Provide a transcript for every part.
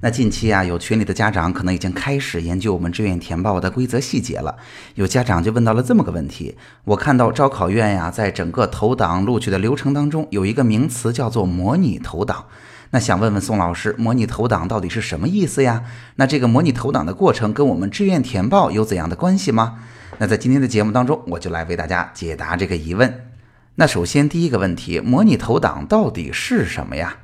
那近期啊，有群里的家长可能已经开始研究我们志愿填报的规则细节了。有家长就问到了这么个问题：我看到招考院呀，在整个投档录取的流程当中，有一个名词叫做模拟投档。那想问问宋老师，模拟投档到底是什么意思呀？那这个模拟投档的过程跟我们志愿填报有怎样的关系吗？那在今天的节目当中，我就来为大家解答这个疑问。那首先第一个问题，模拟投档到底是什么呀？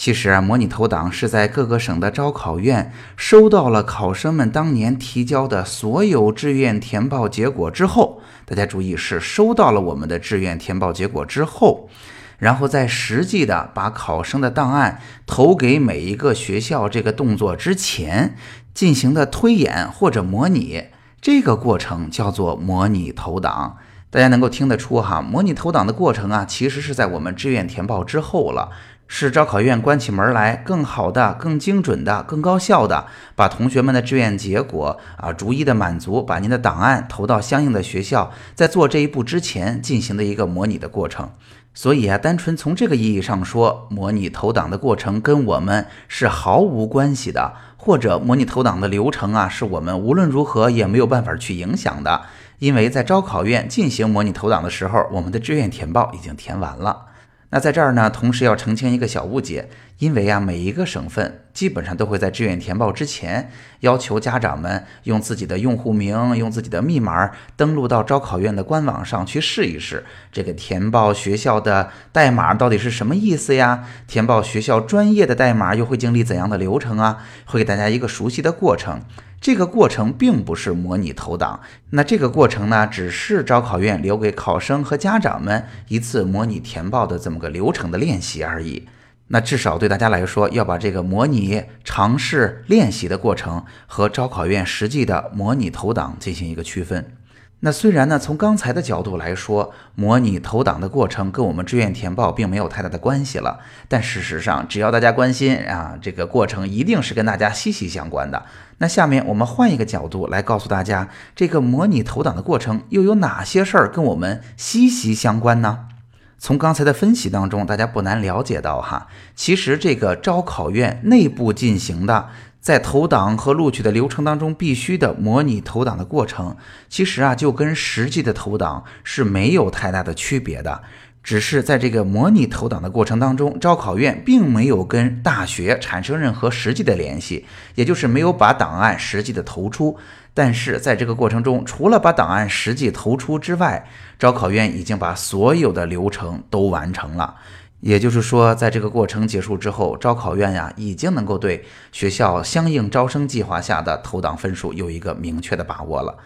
其实啊，模拟投档是在各个省的招考院收到了考生们当年提交的所有志愿填报结果之后，大家注意是收到了我们的志愿填报结果之后，然后在实际的把考生的档案投给每一个学校这个动作之前进行的推演或者模拟，这个过程叫做模拟投档。大家能够听得出哈，模拟投档的过程啊，其实是在我们志愿填报之后了。是招考院关起门来，更好的、更精准的、更高效的，把同学们的志愿结果啊逐一的满足，把您的档案投到相应的学校，在做这一步之前进行的一个模拟的过程。所以啊，单纯从这个意义上说，模拟投档的过程跟我们是毫无关系的，或者模拟投档的流程啊，是我们无论如何也没有办法去影响的，因为在招考院进行模拟投档的时候，我们的志愿填报已经填完了。那在这儿呢，同时要澄清一个小误解，因为啊，每一个省份基本上都会在志愿填报之前要求家长们用自己的用户名、用自己的密码登录到招考院的官网上去试一试，这个填报学校的代码到底是什么意思呀？填报学校专业的代码又会经历怎样的流程啊？会给大家一个熟悉的过程。这个过程并不是模拟投档，那这个过程呢，只是招考院留给考生和家长们一次模拟填报的这么个流程的练习而已。那至少对大家来说，要把这个模拟尝试练习的过程和招考院实际的模拟投档进行一个区分。那虽然呢，从刚才的角度来说，模拟投档的过程跟我们志愿填报并没有太大的关系了，但事实上，只要大家关心啊，这个过程一定是跟大家息息相关的。那下面我们换一个角度来告诉大家，这个模拟投档的过程又有哪些事儿跟我们息息相关呢？从刚才的分析当中，大家不难了解到哈，其实这个招考院内部进行的。在投档和录取的流程当中，必须的模拟投档的过程，其实啊，就跟实际的投档是没有太大的区别的。只是在这个模拟投档的过程当中，招考院并没有跟大学产生任何实际的联系，也就是没有把档案实际的投出。但是在这个过程中，除了把档案实际投出之外，招考院已经把所有的流程都完成了。也就是说，在这个过程结束之后，招考院呀已经能够对学校相应招生计划下的投档分数有一个明确的把握了。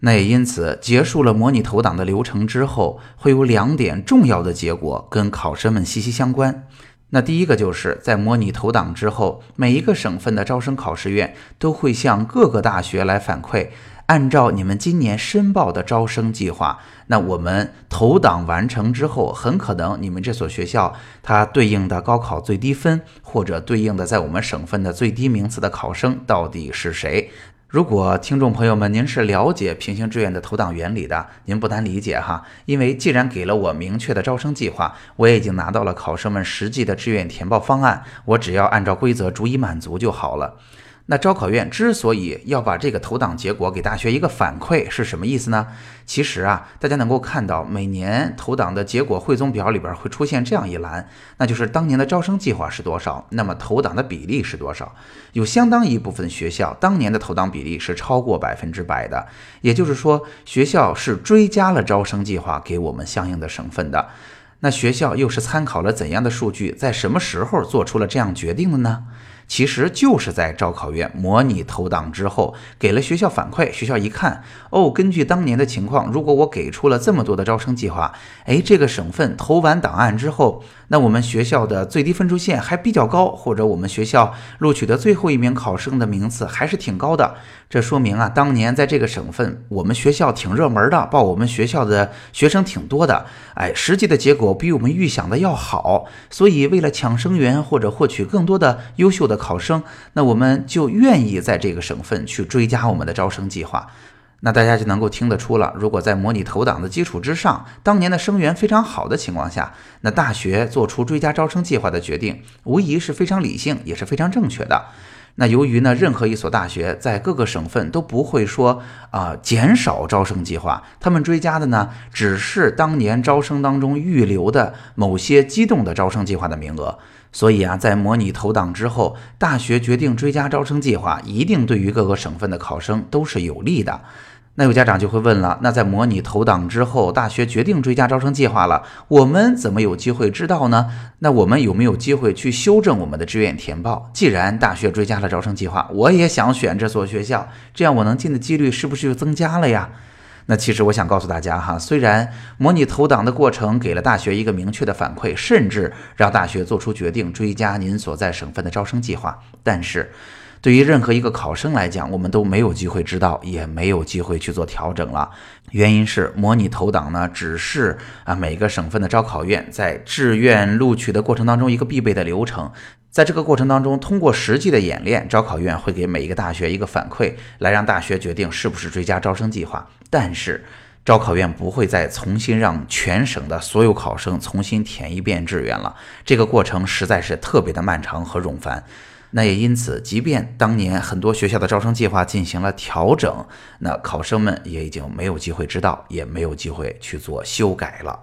那也因此，结束了模拟投档的流程之后，会有两点重要的结果跟考生们息息相关。那第一个就是在模拟投档之后，每一个省份的招生考试院都会向各个大学来反馈。按照你们今年申报的招生计划，那我们投档完成之后，很可能你们这所学校它对应的高考最低分，或者对应的在我们省份的最低名次的考生到底是谁？如果听众朋友们您是了解平行志愿的投档原理的，您不难理解哈，因为既然给了我明确的招生计划，我也已经拿到了考生们实际的志愿填报方案，我只要按照规则逐一满足就好了。那招考院之所以要把这个投档结果给大学一个反馈，是什么意思呢？其实啊，大家能够看到每年投档的结果汇总表里边会出现这样一栏，那就是当年的招生计划是多少，那么投档的比例是多少。有相当一部分学校当年的投档比例是超过百分之百的，也就是说，学校是追加了招生计划给我们相应的省份的。那学校又是参考了怎样的数据，在什么时候做出了这样决定的呢？其实就是在招考院模拟投档之后，给了学校反馈。学校一看，哦，根据当年的情况，如果我给出了这么多的招生计划，哎，这个省份投完档案之后，那我们学校的最低分数线还比较高，或者我们学校录取的最后一名考生的名次还是挺高的。这说明啊，当年在这个省份，我们学校挺热门的，报我们学校的学生挺多的。哎，实际的结果比我们预想的要好，所以为了抢生源或者获取更多的优秀的考生，那我们就愿意在这个省份去追加我们的招生计划。那大家就能够听得出了，如果在模拟投档的基础之上，当年的生源非常好的情况下，那大学做出追加招生计划的决定，无疑是非常理性，也是非常正确的。那由于呢，任何一所大学在各个省份都不会说啊减少招生计划，他们追加的呢只是当年招生当中预留的某些机动的招生计划的名额。所以啊，在模拟投档之后，大学决定追加招生计划，一定对于各个省份的考生都是有利的。那有家长就会问了，那在模拟投档之后，大学决定追加招生计划了，我们怎么有机会知道呢？那我们有没有机会去修正我们的志愿填报？既然大学追加了招生计划，我也想选这所学校，这样我能进的几率是不是就增加了呀？那其实我想告诉大家哈，虽然模拟投档的过程给了大学一个明确的反馈，甚至让大学做出决定追加您所在省份的招生计划，但是。对于任何一个考生来讲，我们都没有机会知道，也没有机会去做调整了。原因是模拟投档呢，只是啊每个省份的招考院在志愿录取的过程当中一个必备的流程。在这个过程当中，通过实际的演练，招考院会给每一个大学一个反馈，来让大学决定是不是追加招生计划。但是，招考院不会再重新让全省的所有考生重新填一遍志愿了。这个过程实在是特别的漫长和冗繁。那也因此，即便当年很多学校的招生计划进行了调整，那考生们也已经没有机会知道，也没有机会去做修改了。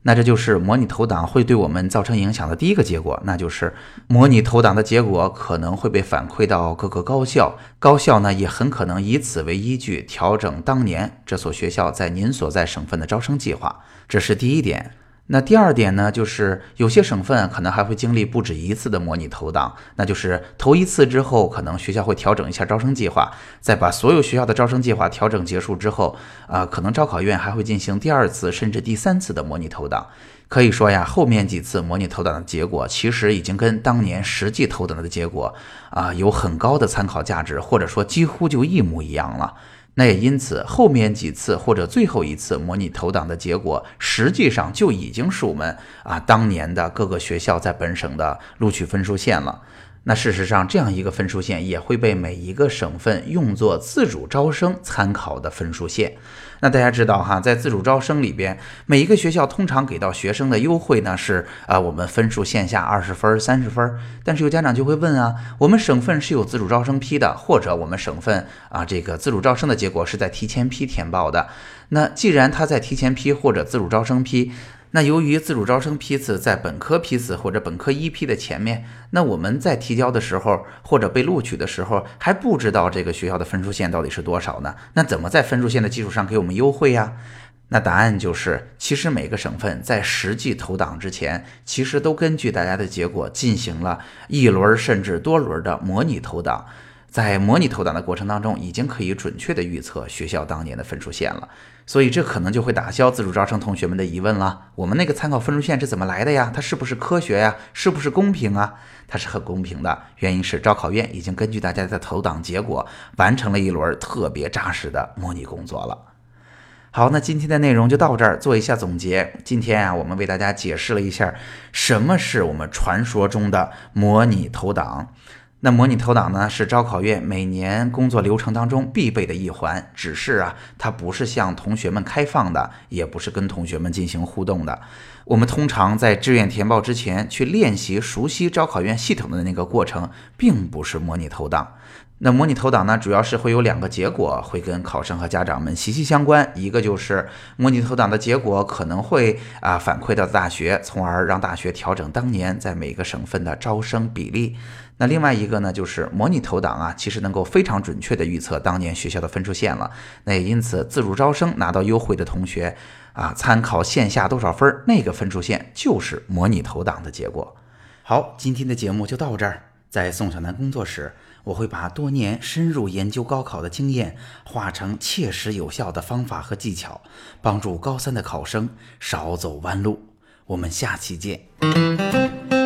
那这就是模拟投档会对我们造成影响的第一个结果，那就是模拟投档的结果可能会被反馈到各个高校，高校呢也很可能以此为依据调整当年这所学校在您所在省份的招生计划。这是第一点。那第二点呢，就是有些省份可能还会经历不止一次的模拟投档，那就是投一次之后，可能学校会调整一下招生计划，再把所有学校的招生计划调整结束之后，啊，可能招考院还会进行第二次甚至第三次的模拟投档。可以说呀，后面几次模拟投档的结果，其实已经跟当年实际投档的结果啊有很高的参考价值，或者说几乎就一模一样了。那也因此，后面几次或者最后一次模拟投档的结果，实际上就已经是我们啊当年的各个学校在本省的录取分数线了。那事实上，这样一个分数线也会被每一个省份用作自主招生参考的分数线。那大家知道哈，在自主招生里边，每一个学校通常给到学生的优惠呢是啊，我们分数线下二十分、三十分。但是有家长就会问啊，我们省份是有自主招生批的，或者我们省份啊这个自主招生的结果是在提前批填报的。那既然他在提前批或者自主招生批，那由于自主招生批次在本科批次或者本科一批的前面，那我们在提交的时候或者被录取的时候还不知道这个学校的分数线到底是多少呢？那怎么在分数线的基础上给我们优惠呀？那答案就是，其实每个省份在实际投档之前，其实都根据大家的结果进行了一轮甚至多轮的模拟投档。在模拟投档的过程当中，已经可以准确的预测学校当年的分数线了，所以这可能就会打消自主招生同学们的疑问了。我们那个参考分数线是怎么来的呀？它是不是科学呀？是不是公平啊？它是很公平的，原因是招考院已经根据大家的投档结果，完成了一轮特别扎实的模拟工作了。好，那今天的内容就到这儿，做一下总结。今天啊，我们为大家解释了一下什么是我们传说中的模拟投档。那模拟投档呢，是招考院每年工作流程当中必备的一环。只是啊，它不是向同学们开放的，也不是跟同学们进行互动的。我们通常在志愿填报之前去练习、熟悉招考院系统的那个过程，并不是模拟投档。那模拟投档呢，主要是会有两个结果，会跟考生和家长们息息相关。一个就是模拟投档的结果可能会啊反馈到大学，从而让大学调整当年在每个省份的招生比例。那另外一个呢，就是模拟投档啊，其实能够非常准确的预测当年学校的分数线了。那也因此，自主招生拿到优惠的同学啊，参考线下多少分，那个分数线就是模拟投档的结果。好，今天的节目就到这儿。在宋小南工作室，我会把多年深入研究高考的经验化成切实有效的方法和技巧，帮助高三的考生少走弯路。我们下期见。